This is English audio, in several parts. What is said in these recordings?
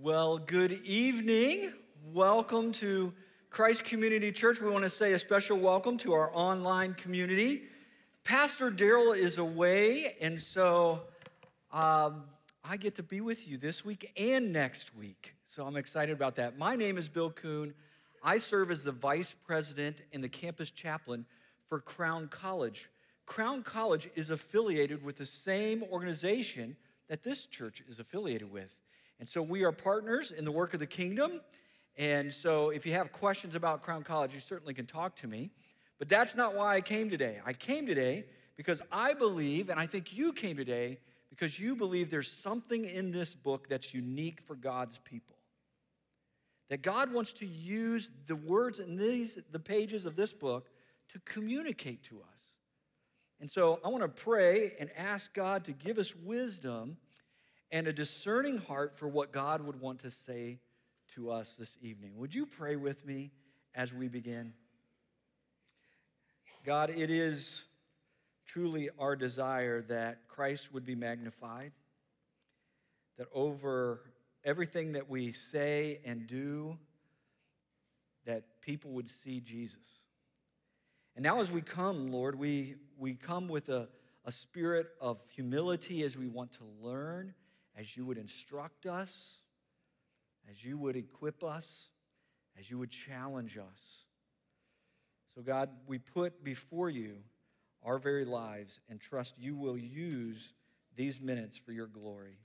Well, good evening. Welcome to Christ Community Church. We want to say a special welcome to our online community. Pastor Daryl is away, and so um, I get to be with you this week and next week. So I'm excited about that. My name is Bill Kuhn. I serve as the vice president and the campus chaplain for Crown College. Crown College is affiliated with the same organization that this church is affiliated with. And so we are partners in the work of the kingdom. And so if you have questions about Crown College, you certainly can talk to me. But that's not why I came today. I came today because I believe, and I think you came today because you believe there's something in this book that's unique for God's people. That God wants to use the words in these, the pages of this book to communicate to us. And so I want to pray and ask God to give us wisdom and a discerning heart for what God would want to say to us this evening. Would you pray with me as we begin? God, it is truly our desire that Christ would be magnified, that over everything that we say and do, that people would see Jesus. And now, as we come, Lord, we, we come with a, a spirit of humility as we want to learn as you would instruct us, as you would equip us, as you would challenge us. So, God, we put before you our very lives and trust you will use these minutes for your glory.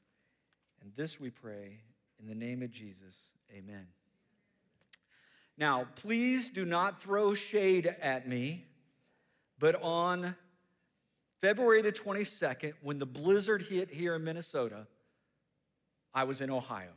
And this we pray in the name of Jesus. Amen. Now, please do not throw shade at me, but on February the 22nd, when the blizzard hit here in Minnesota, I was in Ohio.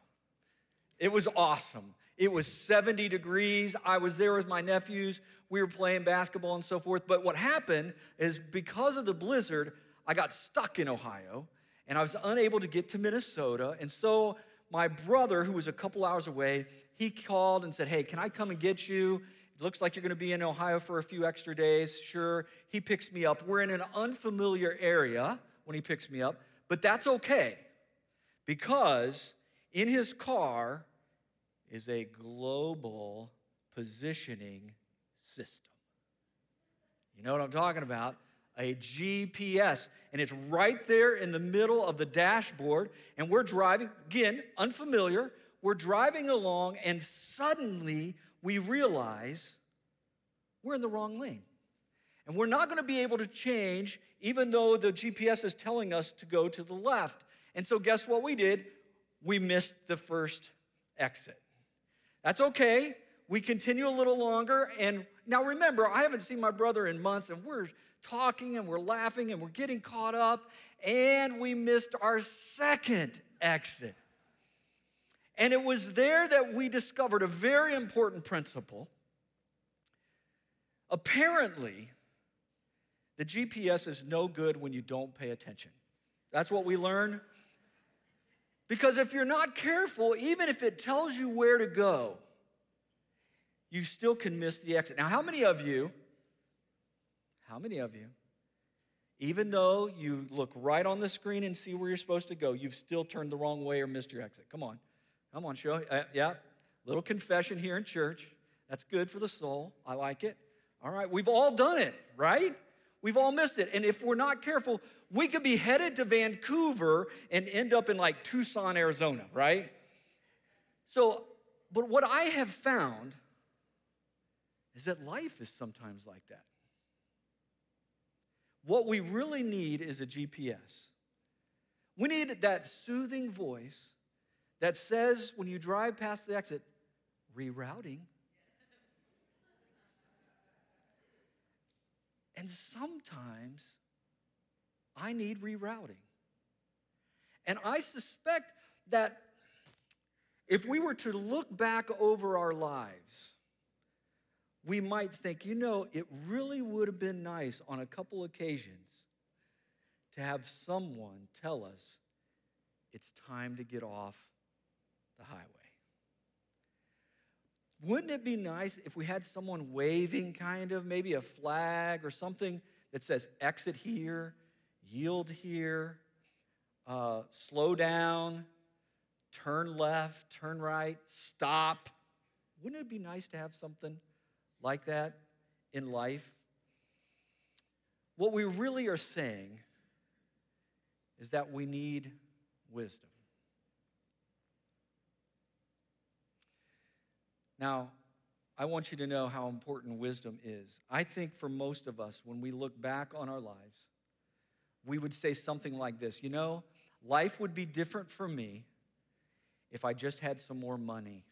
It was awesome. It was 70 degrees. I was there with my nephews. We were playing basketball and so forth. But what happened is because of the blizzard, I got stuck in Ohio and I was unable to get to Minnesota. And so my brother, who was a couple hours away, he called and said, Hey, can I come and get you? It looks like you're going to be in Ohio for a few extra days. Sure. He picks me up. We're in an unfamiliar area when he picks me up, but that's okay because in his car is a global positioning system. You know what I'm talking about? A GPS. And it's right there in the middle of the dashboard. And we're driving, again, unfamiliar. We're driving along, and suddenly we realize we're in the wrong lane. And we're not going to be able to change, even though the GPS is telling us to go to the left. And so, guess what we did? We missed the first exit. That's okay. We continue a little longer. And now remember, I haven't seen my brother in months, and we're talking and we're laughing and we're getting caught up, and we missed our second exit. And it was there that we discovered a very important principle. Apparently, the GPS is no good when you don't pay attention. That's what we learn because if you're not careful, even if it tells you where to go, you still can miss the exit. Now, how many of you, how many of you, even though you look right on the screen and see where you're supposed to go, you've still turned the wrong way or missed your exit? Come on. Come on, show. Uh, yeah, little confession here in church. That's good for the soul. I like it. All right, we've all done it, right? We've all missed it. And if we're not careful, we could be headed to Vancouver and end up in like Tucson, Arizona, right? So, but what I have found is that life is sometimes like that. What we really need is a GPS. We need that soothing voice that says when you drive past the exit, rerouting. And sometimes I need rerouting. And I suspect that if we were to look back over our lives, we might think, you know, it really would have been nice on a couple occasions to have someone tell us it's time to get off the highway. Wouldn't it be nice if we had someone waving, kind of, maybe a flag or something that says exit here, yield here, uh, slow down, turn left, turn right, stop. Wouldn't it be nice to have something like that in life? What we really are saying is that we need wisdom. Now, I want you to know how important wisdom is. I think for most of us, when we look back on our lives, we would say something like this You know, life would be different for me if I just had some more money.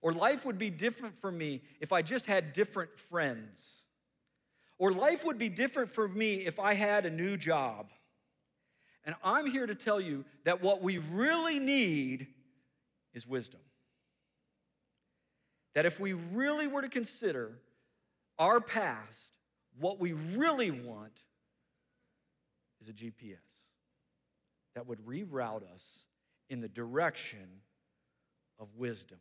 Or life would be different for me if I just had different friends. Or life would be different for me if I had a new job. And I'm here to tell you that what we really need is wisdom. That if we really were to consider our past, what we really want is a GPS that would reroute us in the direction of wisdom.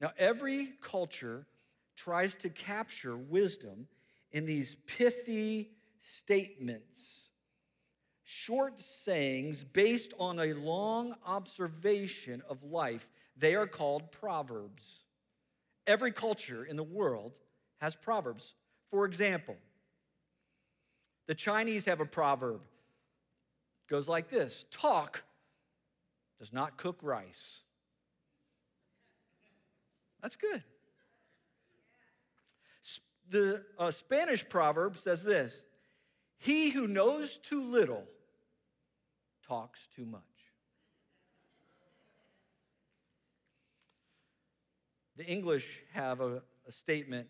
Now, every culture tries to capture wisdom in these pithy statements, short sayings based on a long observation of life. They are called proverbs. Every culture in the world has proverbs. For example, the Chinese have a proverb. It goes like this Talk does not cook rice. That's good. The uh, Spanish proverb says this He who knows too little talks too much. The English have a, a statement,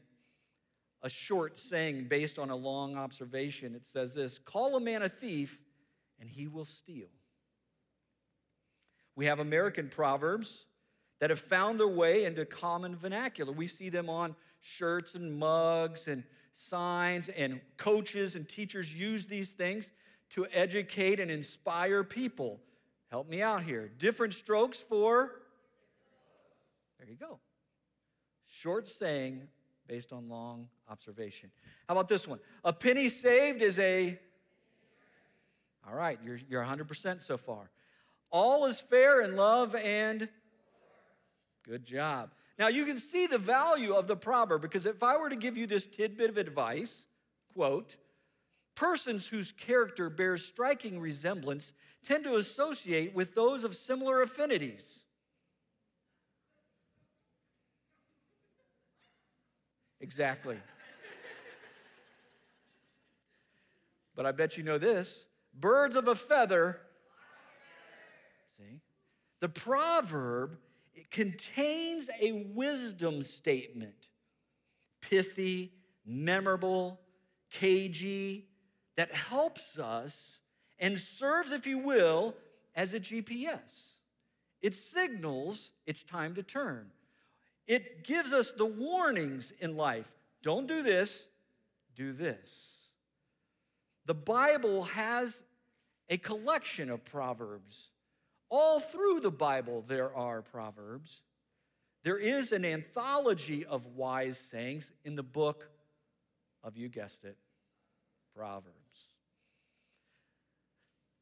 a short saying based on a long observation. It says this Call a man a thief, and he will steal. We have American proverbs that have found their way into common vernacular. We see them on shirts and mugs and signs, and coaches and teachers use these things to educate and inspire people. Help me out here. Different strokes for. There you go. Short saying based on long observation. How about this one? A penny saved is a. All right, you're, you're 100% so far. All is fair in love and good job. Now you can see the value of the proverb because if I were to give you this tidbit of advice, quote, persons whose character bears striking resemblance tend to associate with those of similar affinities. Exactly. but I bet you know this birds of a feather See? The proverb it contains a wisdom statement, pithy, memorable, cagey, that helps us and serves, if you will, as a GPS. It signals it's time to turn. It gives us the warnings in life. Don't do this, do this. The Bible has a collection of proverbs all through the Bible, there are proverbs. There is an anthology of wise sayings in the book of, you guessed it, Proverbs.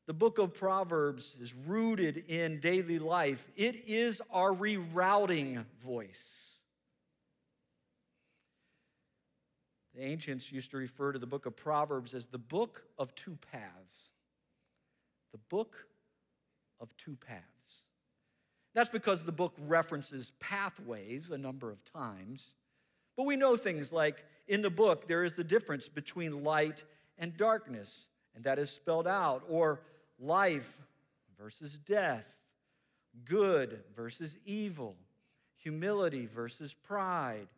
The book of Proverbs is rooted in daily life, it is our rerouting voice. The ancients used to refer to the book of Proverbs as the book of two paths. The book of two paths. That's because the book references pathways a number of times. But we know things like in the book, there is the difference between light and darkness, and that is spelled out, or life versus death, good versus evil, humility versus pride,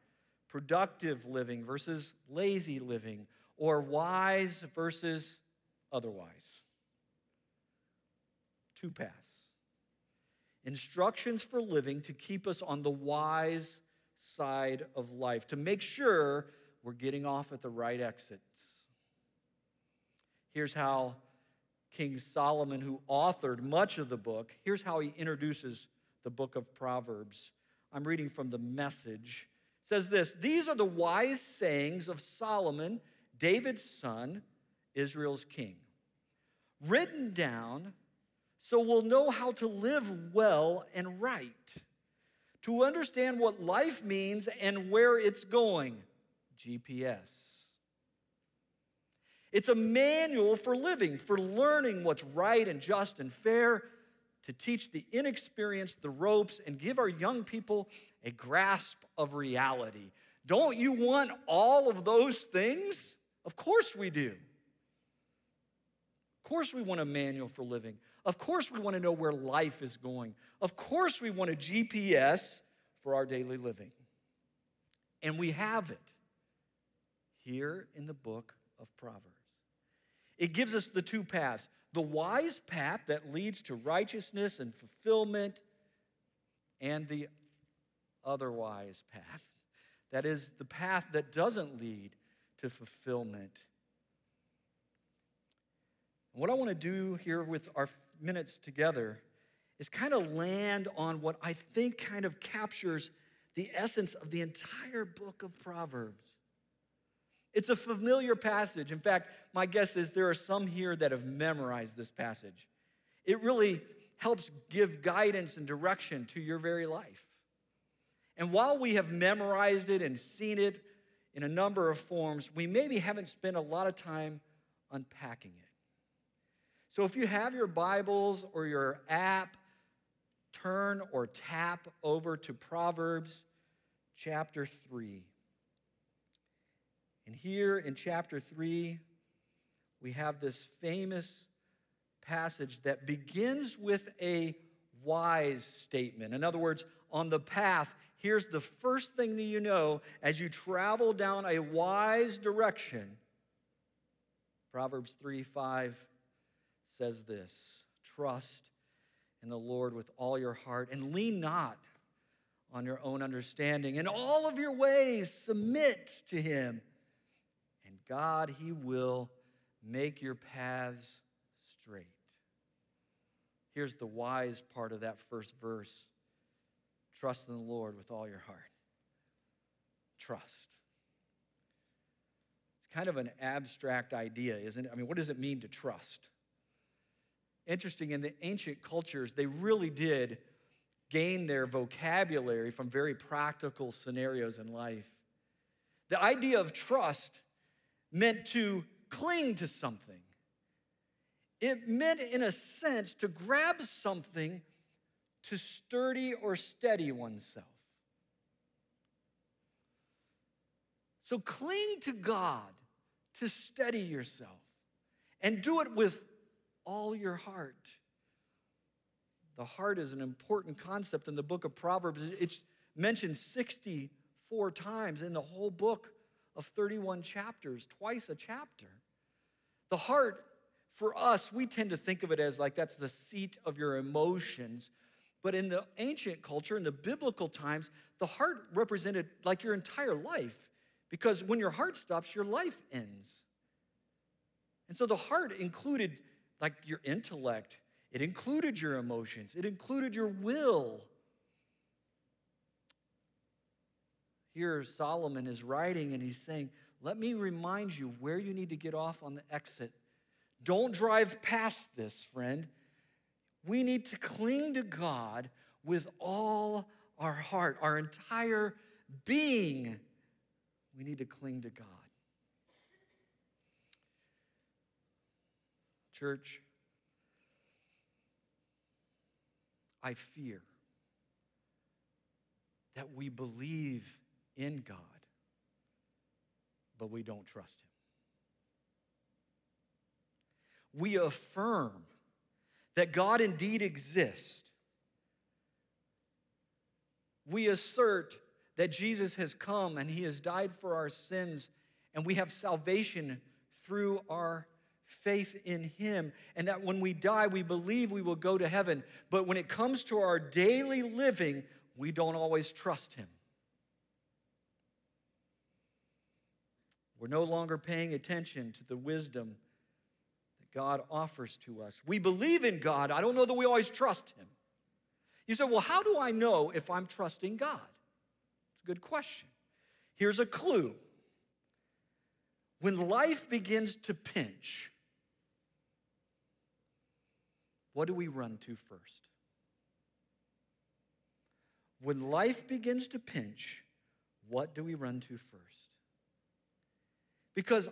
productive living versus lazy living, or wise versus otherwise two paths instructions for living to keep us on the wise side of life, to make sure we're getting off at the right exits. Here's how King Solomon, who authored much of the book, here's how he introduces the book of Proverbs. I'm reading from the message. It says this These are the wise sayings of Solomon, David's son, Israel's king, written down so we'll know how to live well and right, to understand what life means and where it's going. GPS. It's a manual for living, for learning what's right and just and fair, to teach the inexperienced the ropes and give our young people a grasp of reality. Don't you want all of those things? Of course we do. Of course we want a manual for living. Of course we want to know where life is going. Of course we want a GPS for our daily living. And we have it here in the book of Proverbs. It gives us the two paths the wise path that leads to righteousness and fulfillment, and the otherwise path. That is the path that doesn't lead to fulfillment. What I want to do here with our minutes together is kind of land on what I think kind of captures the essence of the entire book of Proverbs. It's a familiar passage. In fact, my guess is there are some here that have memorized this passage. It really helps give guidance and direction to your very life. And while we have memorized it and seen it in a number of forms, we maybe haven't spent a lot of time unpacking it. So if you have your Bibles or your app, turn or tap over to Proverbs chapter 3. And here in chapter 3, we have this famous passage that begins with a wise statement. In other words, on the path, here's the first thing that you know as you travel down a wise direction. Proverbs 3 5 says this Trust in the Lord with all your heart and lean not on your own understanding. In all of your ways, submit to him God, He will make your paths straight. Here's the wise part of that first verse trust in the Lord with all your heart. Trust. It's kind of an abstract idea, isn't it? I mean, what does it mean to trust? Interesting, in the ancient cultures, they really did gain their vocabulary from very practical scenarios in life. The idea of trust meant to cling to something. It meant, in a sense, to grab something to sturdy or steady oneself. So cling to God to steady yourself and do it with all your heart. The heart is an important concept in the book of Proverbs. It's mentioned 64 times in the whole book of 31 chapters, twice a chapter. The heart, for us, we tend to think of it as like that's the seat of your emotions. But in the ancient culture, in the biblical times, the heart represented like your entire life. Because when your heart stops, your life ends. And so the heart included like your intellect, it included your emotions, it included your will. Here, Solomon is writing and he's saying, Let me remind you where you need to get off on the exit. Don't drive past this, friend. We need to cling to God with all our heart, our entire being. We need to cling to God. Church, I fear that we believe in God, but we don't trust Him. We affirm that God indeed exists. We assert that Jesus has come and He has died for our sins, and we have salvation through our faith in Him, and that when we die, we believe we will go to heaven. But when it comes to our daily living, we don't always trust Him. We're no longer paying attention to the wisdom that God offers to us. We believe in God. I don't know that we always trust Him. You say, well, how do I know if I'm trusting God? It's a good question. Here's a clue. When life begins to pinch, what do we run to first? When life begins to pinch, what do we run to first? Because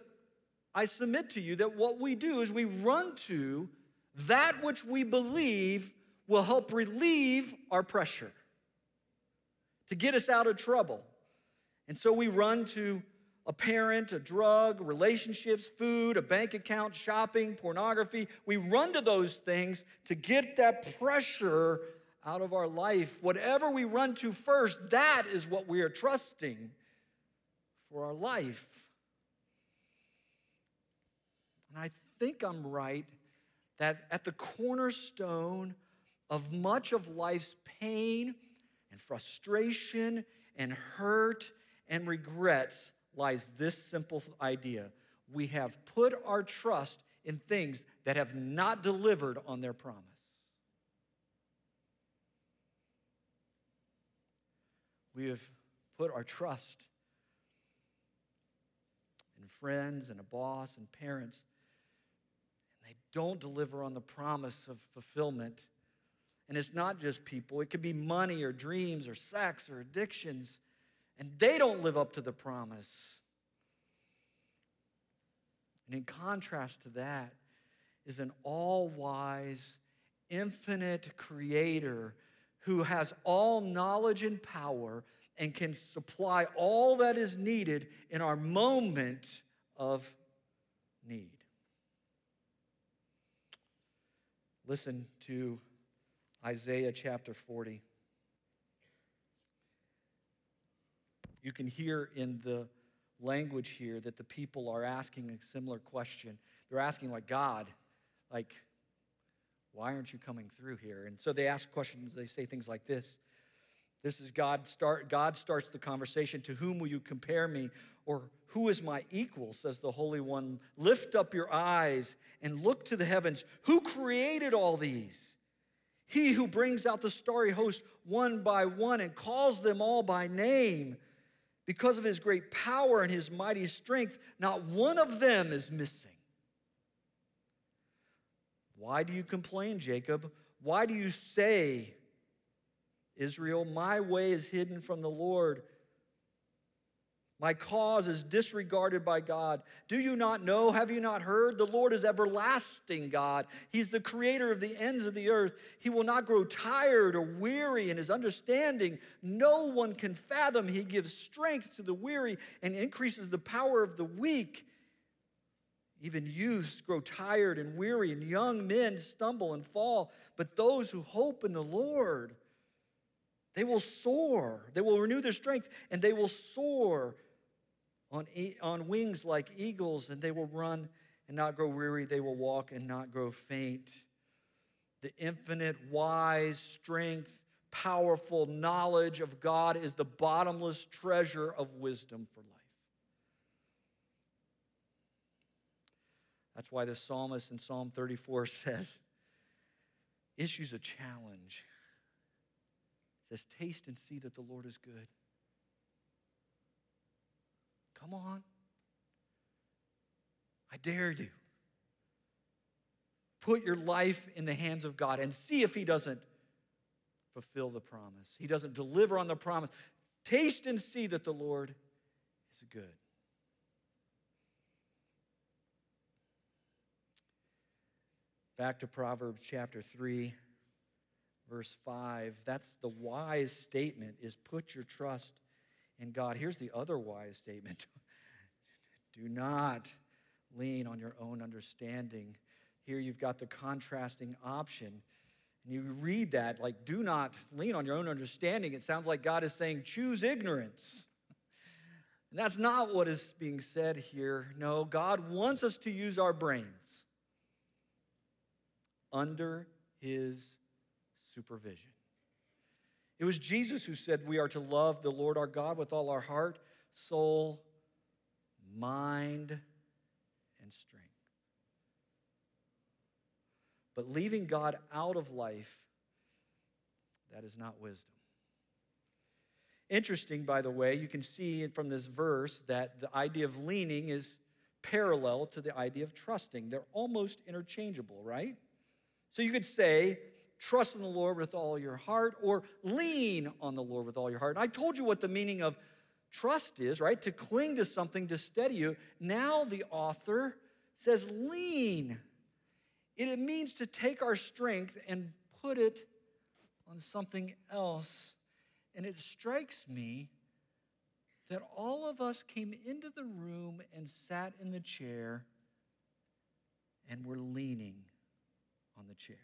I submit to you that what we do is we run to that which we believe will help relieve our pressure, to get us out of trouble. And so we run to a parent, a drug, relationships, food, a bank account, shopping, pornography. We run to those things to get that pressure out of our life. Whatever we run to first, that is what we are trusting for our life. And I think I'm right that at the cornerstone of much of life's pain and frustration and hurt and regrets lies this simple idea we have put our trust in things that have not delivered on their promise. We have put our trust in friends and a boss and parents, they don't deliver on the promise of fulfillment. And it's not just people, it could be money or dreams or sex or addictions and they don't live up to the promise. And in contrast to that is an all wise, infinite creator who has all knowledge and power and can supply all that is needed in our moment of need. Listen to Isaiah chapter 40. You can hear in the language here that the people are asking a similar question. They're asking, like, God, like, why aren't you coming through here? And so they ask questions, they say things like this. This is God start God starts the conversation, to whom will you compare me? Or who is my equal, says the Holy One. Lift up your eyes and look to the heavens. Who created all these? He who brings out the starry host one by one and calls them all by name. Because of his great power and his mighty strength, not one of them is missing. Why do you complain, Jacob? Why do you say, Israel, my way is hidden from the Lord? My cause is disregarded by God. Do you not know? Have you not heard? The Lord is everlasting God. He's the creator of the ends of the earth. He will not grow tired or weary in his understanding. No one can fathom. He gives strength to the weary and increases the power of the weak. Even youths grow tired and weary, and young men stumble and fall. But those who hope in the Lord, they will soar. They will renew their strength, and they will soar on, on wings like eagles, and they will run and not grow weary. They will walk and not grow faint. The infinite, wise, strength, powerful knowledge of God is the bottomless treasure of wisdom for life. That's why the psalmist in Psalm 34 says, issues a challenge. Says, Taste and see that the Lord is good. Come on. I dare you. Put your life in the hands of God and see if He doesn't fulfill the promise. He doesn't deliver on the promise. Taste and see that the Lord is good. Back to Proverbs chapter 3, verse 5. That's the wise statement is put your trust in God. Here's the other wise statement do not lean on your own understanding. Here you've got the contrasting option. And you read that like, do not lean on your own understanding. It sounds like God is saying, choose ignorance. And that's not what is being said here. No, God wants us to use our brains under His supervision. It was Jesus who said we are to love the Lord our God with all our heart, soul, mind, and strength. But leaving God out of life, that is not wisdom. Interesting, by the way, you can see from this verse that the idea of leaning is parallel to the idea of trusting. They're almost interchangeable, right? So you could say, trust in the Lord with all your heart, or lean on the Lord with all your heart. I told you what the meaning of trust is, right? To cling to something to steady you. Now the author says, lean. It means to take our strength and put it on something else. And it strikes me that all of us came into the room and sat in the chair and were leaning on the chair.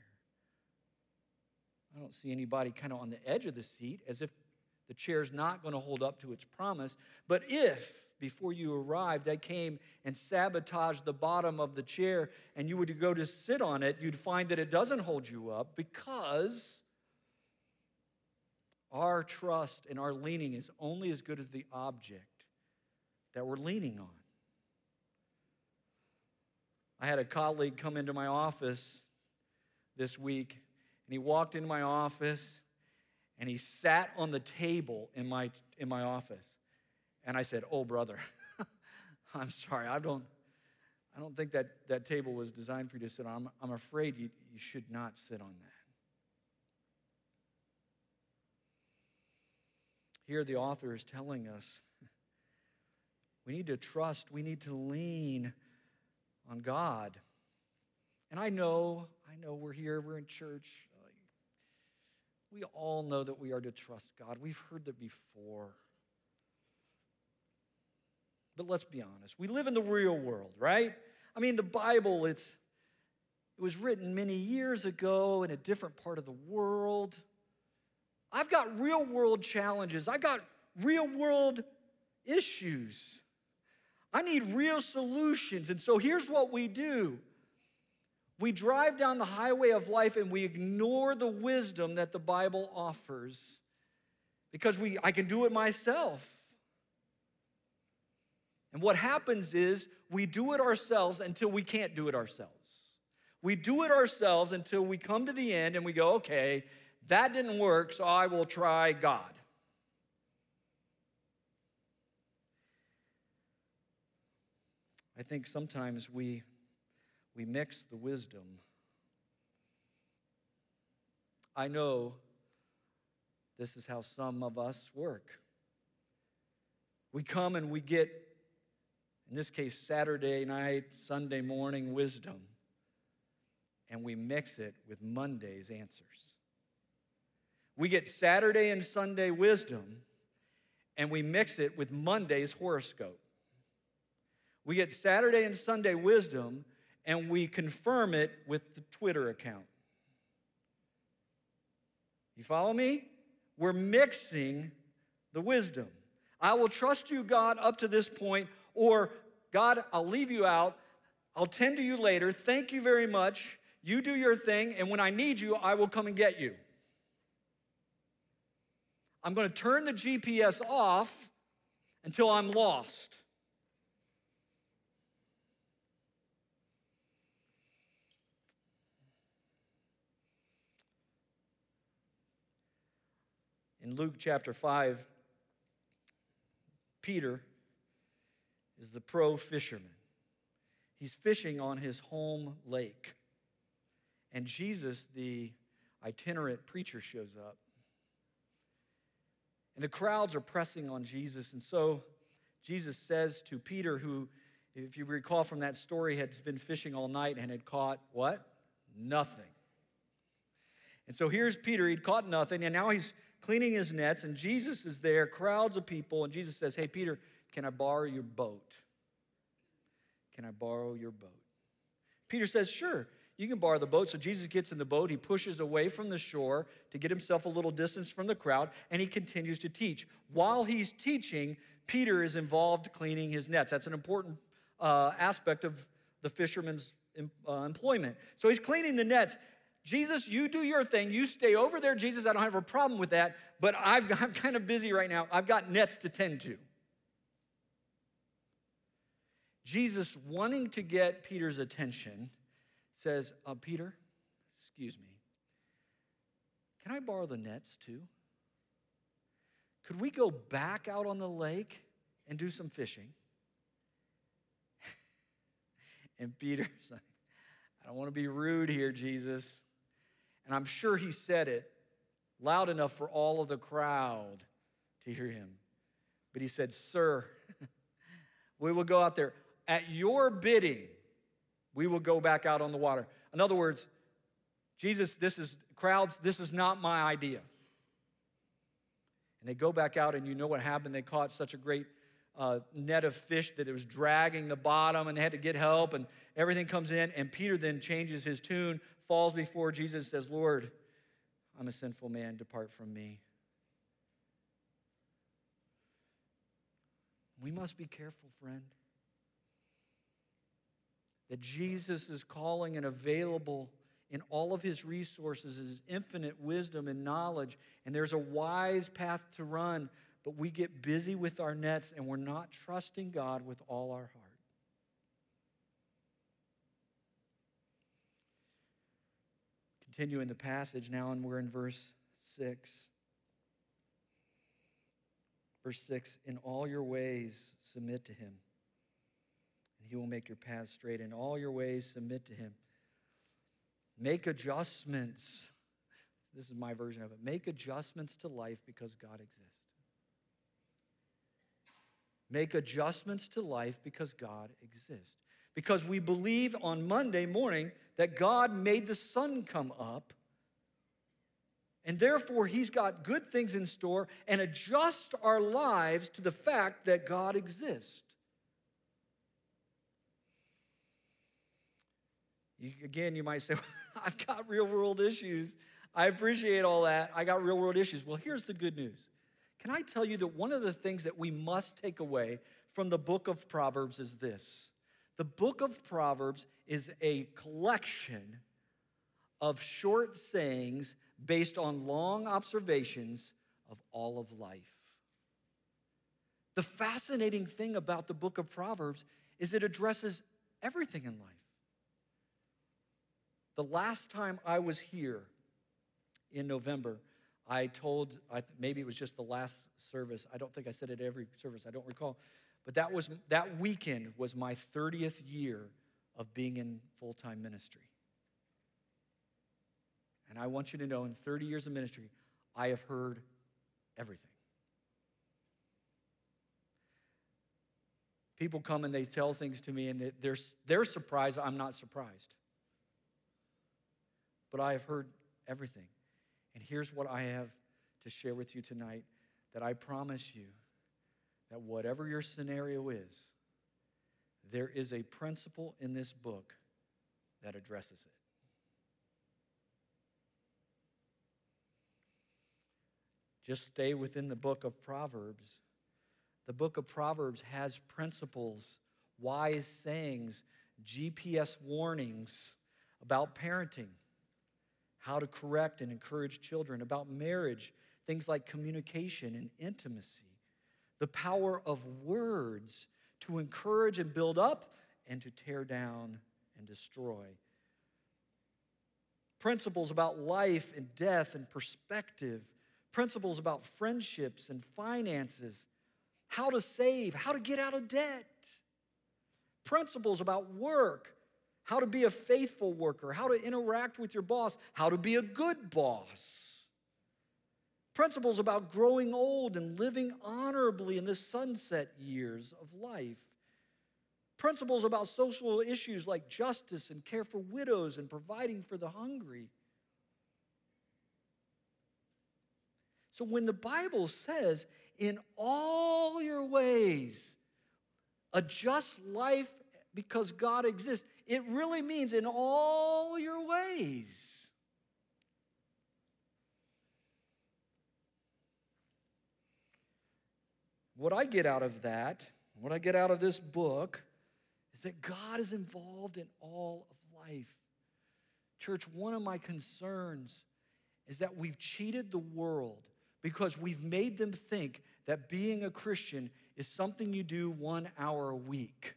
I don't see anybody kind of on the edge of the seat as if the chair's not going to hold up to its promise. But if before you arrived I came and sabotaged the bottom of the chair and you were to go to sit on it, you'd find that it doesn't hold you up because our trust and our leaning is only as good as the object that we're leaning on. I had a colleague come into my office this week, and he walked into my office and he sat on the table in my, in my office. And I said, Oh, brother, I'm sorry, I don't, I don't think that that table was designed for you to sit on. I'm, I'm afraid you, you should not sit on that. Here, the author is telling us we need to trust, we need to lean on God. And I know, I know we're here, we're in church. We all know that we are to trust God. We've heard that before. But let's be honest. We live in the real world, right? I mean, the Bible, it's it was written many years ago in a different part of the world. I've got real world challenges. I've got real world issues. I need real solutions. And so here's what we do we drive down the highway of life and we ignore the wisdom that the Bible offers because we, I can do it myself. And what happens is we do it ourselves until we can't do it ourselves. We do it ourselves until we come to the end and we go, okay, that didn't work, so I will try God. I think sometimes we, we mix the wisdom. I know this is how some of us work. We come and we get, in this case, Saturday night, Sunday morning wisdom, and we mix it with Monday's answers. We get Saturday and Sunday wisdom, and we mix it with Monday's horoscope. We get Saturday and Sunday wisdom and we confirm it with the Twitter account. You follow me? We're mixing the wisdom. I will trust you, God, up to this point, or God, I'll leave you out. I'll tend to you later. Thank you very much. You do your thing, and when I need you, I will come and get you. I'm going to turn the GPS off until I'm lost. In Luke chapter 5, Peter is the pro fisherman. He's fishing on his home lake. And Jesus, the itinerant preacher, shows up. And the crowds are pressing on Jesus. And so Jesus says to Peter, who, if you recall from that story, had been fishing all night and had caught what? Nothing. And so here's Peter, he'd caught nothing, and now he's cleaning his nets, and Jesus is there, crowds of people, and Jesus says, Hey, Peter, can I borrow your boat? Can I borrow your boat? Peter says, Sure, you can borrow the boat. So Jesus gets in the boat, he pushes away from the shore to get himself a little distance from the crowd, and he continues to teach. While he's teaching, Peter is involved cleaning his nets. That's an important uh, aspect of the fisherman's uh, employment. So he's cleaning the nets. Jesus, you do your thing. You stay over there, Jesus. I don't have a problem with that, but I've, I'm kind of busy right now. I've got nets to tend to. Jesus, wanting to get Peter's attention, says, uh, Peter, excuse me, can I borrow the nets too? Could we go back out on the lake and do some fishing? and Peter's like, I don't want to be rude here, Jesus. And I'm sure he said it loud enough for all of the crowd to hear him. But he said, Sir, we will go out there. At your bidding, we will go back out on the water. In other words, Jesus, this is, crowds, this is not my idea. And they go back out, and you know what happened? They caught such a great uh, net of fish that it was dragging the bottom, and they had to get help, and everything comes in. And Peter then changes his tune, falls before Jesus, says, Lord, I'm a sinful man, depart from me. We must be careful, friend, that Jesus is calling and available in all of his resources, his infinite wisdom and knowledge, and there's a wise path to run, but we get busy with our nets and we're not trusting God with all our heart. Continuing the passage now, and we're in verse 6. Verse 6 In all your ways, submit to him, and he will make your paths straight. In all your ways, submit to him. Make adjustments. This is my version of it. Make adjustments to life because God exists. Make adjustments to life because God exists. Because we believe on Monday morning that God made the sun come up and therefore, He's got good things in store and adjust our lives to the fact that God exists. You, again, you might say, well, I've got real world issues. I appreciate all that. I got real world issues. Well, here's the good news. Can I tell you that one of the things that we must take away from the book of Proverbs is this? The book of Proverbs is a collection of short sayings based on long observations of all of life. The fascinating thing about the book of Proverbs is it addresses everything in life. The last time I was here in November, I told, I, maybe it was just the last service. I don't think I said it every service, I don't recall. But that, was, that weekend was my 30th year of being in full time ministry. And I want you to know in 30 years of ministry, I have heard everything. People come and they tell things to me, and they're, they're surprised. I'm not surprised. But I have heard everything. And here's what I have to share with you tonight that I promise you that whatever your scenario is, there is a principle in this book that addresses it. Just stay within the book of Proverbs. The book of Proverbs has principles, wise sayings, GPS warnings about parenting, how to correct and encourage children, about marriage, things like communication and intimacy, the power of words to encourage and build up and to tear down and destroy. Principles about life and death and perspective principles about friendships and finances, how to save, how to get out of debt, principles about work, how to be a faithful worker, how to interact with your boss, how to be a good boss. Principles about growing old and living honorably in the sunset years of life. Principles about social issues like justice and care for widows and providing for the hungry So when the Bible says, in all your ways, adjust life because God exists, it really means in all your ways. What I get out of that, what I get out of this book, is that God is involved in all of life. Church, one of my concerns is that we've cheated the world because we've made them think that being a Christian is something you do one hour a week.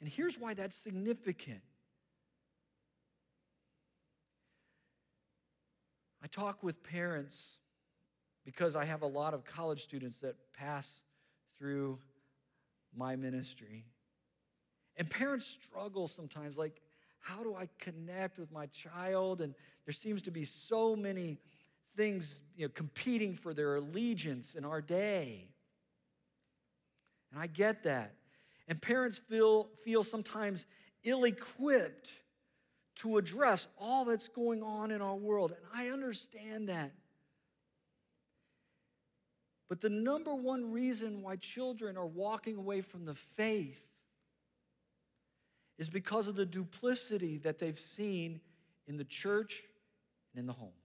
And here's why that's significant. I talk with parents because I have a lot of college students that pass through my ministry. And parents struggle sometimes like, how do I connect with my child? And there seems to be so many things you know, competing for their allegiance in our day. And I get that. And parents feel, feel sometimes ill equipped to address all that's going on in our world. And I understand that. But the number one reason why children are walking away from the faith is because of the duplicity that they've seen in the church and in the home.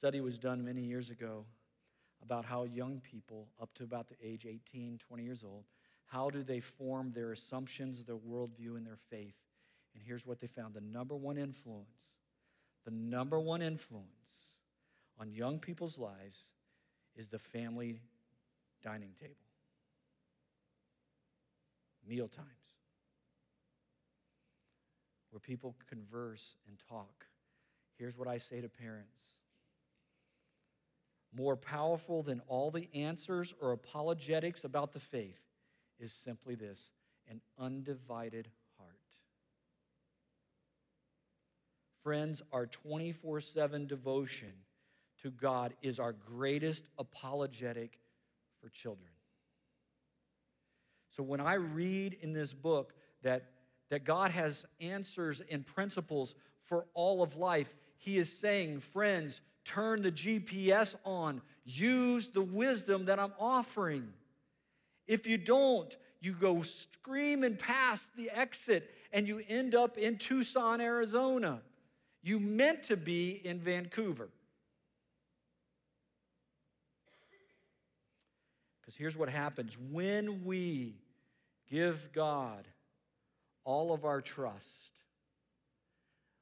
Study was done many years ago about how young people up to about the age 18 20 years old how do they form their assumptions their worldview and their faith? And here's what they found. The number one influence the number one influence on young people's lives is the family dining table. Meal times. Where people converse and talk. Here's what i say to parents more powerful than all the answers or apologetics about the faith is simply this an undivided heart. Friends, our 24 7 devotion to God is our greatest apologetic for children. So when I read in this book that, that God has answers and principles for all of life, He is saying, friends, turn the GPS on, use the wisdom that I'm offering. If you don't, you go screaming past the exit and you end up in Tucson, Arizona. You meant to be in Vancouver. Because here's what happens when we give God all of our trust,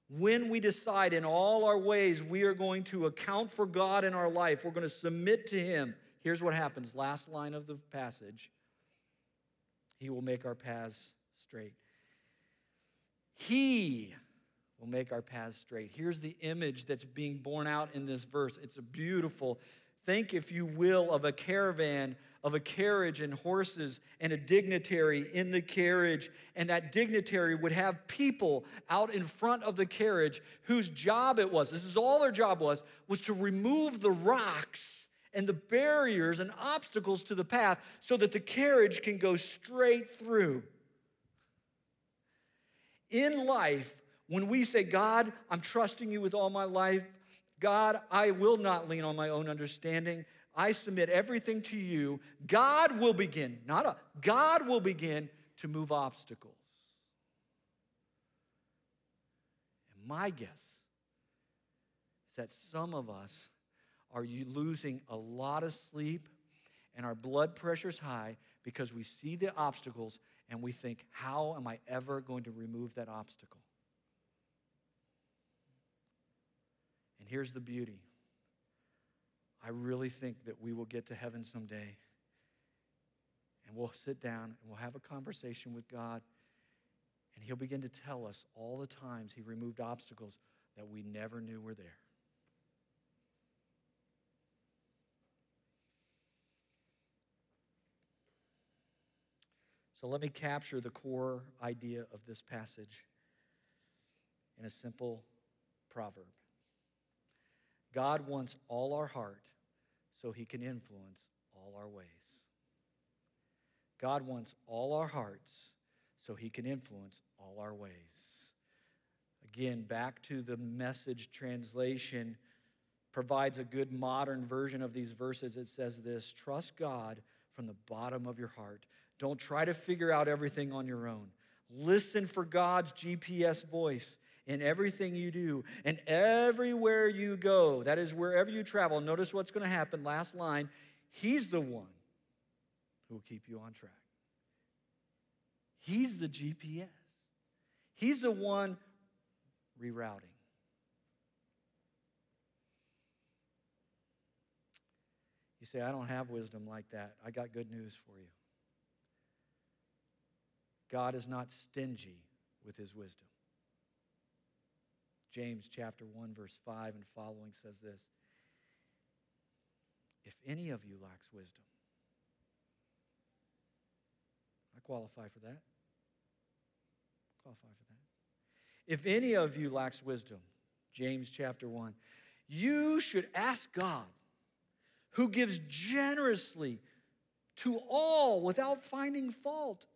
when we decide in all our ways we are going to account for God in our life, we're going to submit to Him, here's what happens. Last line of the passage He will make our paths straight. He will make our paths straight. Here's the image that's being borne out in this verse. It's a beautiful Think, if you will, of a caravan, of a carriage and horses and a dignitary in the carriage. And that dignitary would have people out in front of the carriage whose job it was, this is all their job was, was to remove the rocks and the barriers and obstacles to the path so that the carriage can go straight through. In life, when we say, God, I'm trusting you with all my life, God, I will not lean on my own understanding. I submit everything to you. God will begin, not a, God will begin to move obstacles. And my guess is that some of us are losing a lot of sleep and our blood pressure's high because we see the obstacles and we think, how am I ever going to remove that obstacle? And here's the beauty I really think that we will get to heaven someday and we'll sit down and we'll have a conversation with God, and He'll begin to tell us all the times He removed obstacles that we never knew were there. So let me capture the core idea of this passage in a simple proverb. God wants all our heart so he can influence all our ways. God wants all our hearts so he can influence all our ways. Again, back to the message translation provides a good modern version of these verses. It says this Trust God from the bottom of your heart. Don't try to figure out everything on your own. Listen for God's GPS voice in everything you do and everywhere you go. That is, wherever you travel. Notice what's going to happen. Last line He's the one who will keep you on track. He's the GPS, He's the one rerouting. You say, I don't have wisdom like that. I got good news for you. God is not stingy with his wisdom. James chapter 1 verse 5 and following says this If any of you lacks wisdom I qualify for that. I qualify for that. If any of you lacks wisdom James chapter 1 you should ask God who gives generously to all without finding fault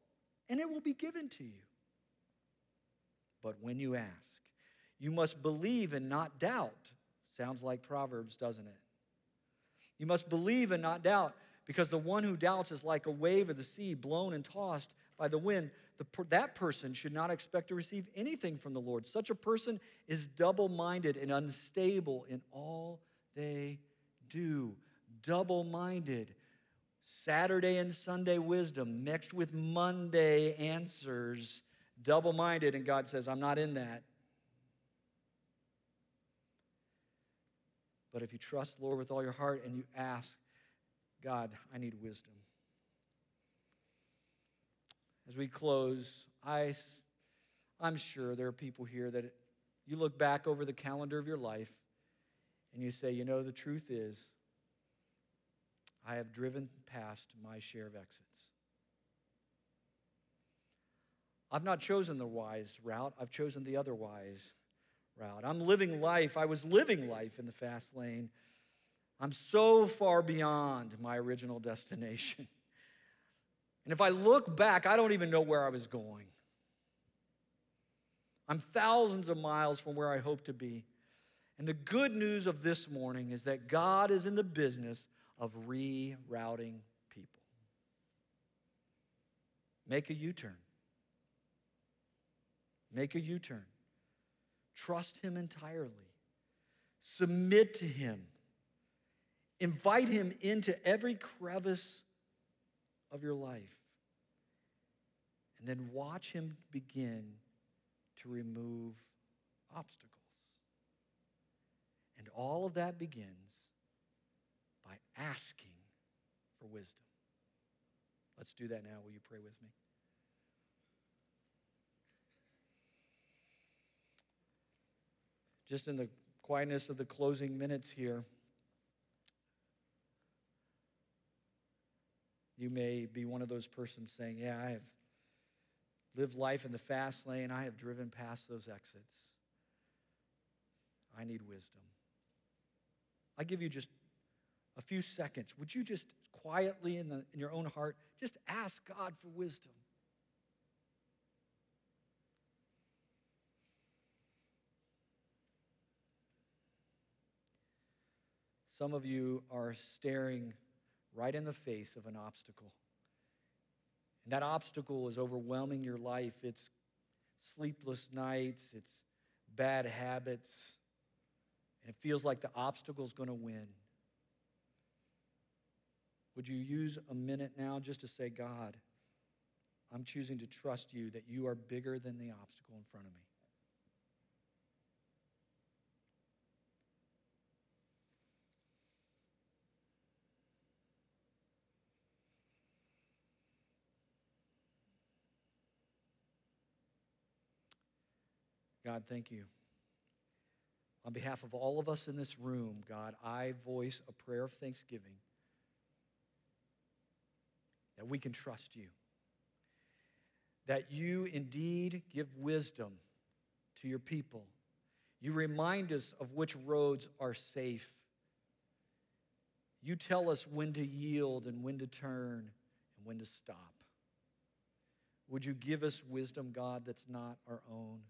and it will be given to you. But when you ask you must believe and not doubt. Sounds like Proverbs, doesn't it? You must believe and not doubt, because the one who doubts is like a wave of the sea blown and tossed by the wind. The, that person should not expect to receive anything from the Lord. Such a person is double minded and unstable in all they do. Double minded. Saturday and Sunday wisdom mixed with Monday answers. Double minded, and God says, I'm not in that. But if you trust Lord with all your heart and you ask, God, I need wisdom. As we close, I, I'm sure there are people here that you look back over the calendar of your life and you say, you know, the truth is, I have driven past my share of exits. I've not chosen the wise route, I've chosen the otherwise route. I'm living life, I was living life in the fast lane. I'm so far beyond my original destination. And if I look back, I don't even know where I was going. I'm thousands of miles from where I hope to be. And the good news of this morning is that God is in the business of rerouting people. Make a U turn. Make a U turn. Trust Him entirely. Submit to Him. Invite Him into every crevice of your life. And then watch Him begin to remove obstacles. And all of that begins by asking for wisdom. Let's do that now. Will you pray with me? Just in the quietness of the closing minutes here, you may be one of those persons saying, Yeah, I have lived life in the fast lane, I have driven past those exits. I need wisdom. I give you just a few seconds. Would you just quietly in, the, in your own heart just ask God for wisdom? Some of you are staring right in the face of an obstacle. And that obstacle is overwhelming your life. It's sleepless nights, it's bad habits, and it feels like the obstacle is going to win. Would you use a minute now just to say, God, I'm choosing to trust you that you are bigger than the obstacle in front of me? God, thank you. On behalf of all of us in this room, God, I voice a prayer of thanksgiving that we can trust you. That you indeed give wisdom to your people. You remind us of which roads are safe. You tell us when to yield and when to turn and when to stop. Would you give us wisdom, God, that's not our own?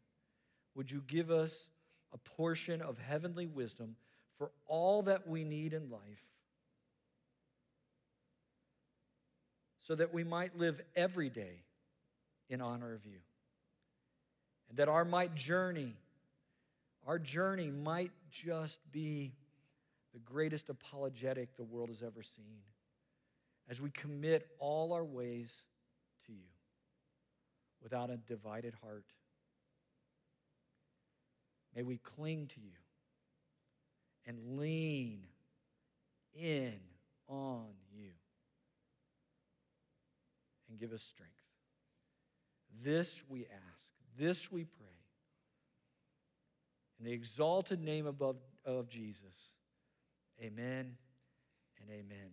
Would you give us a portion of heavenly wisdom for all that we need in life so that we might live every day in honor of you? And that our might journey, our journey might just be the greatest apologetic the world has ever seen as we commit all our ways to you without a divided heart. May we cling to you and lean in on you and give us strength. This we ask, this we pray. In the exalted name above of Jesus. Amen and amen.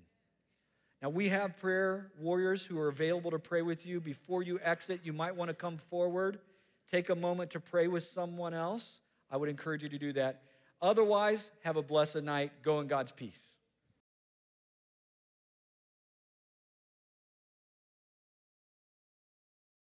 Now, we have prayer warriors who are available to pray with you. Before you exit, you might want to come forward, take a moment to pray with someone else. I would encourage you to do that. Otherwise, have a blessed night. Go in God's peace.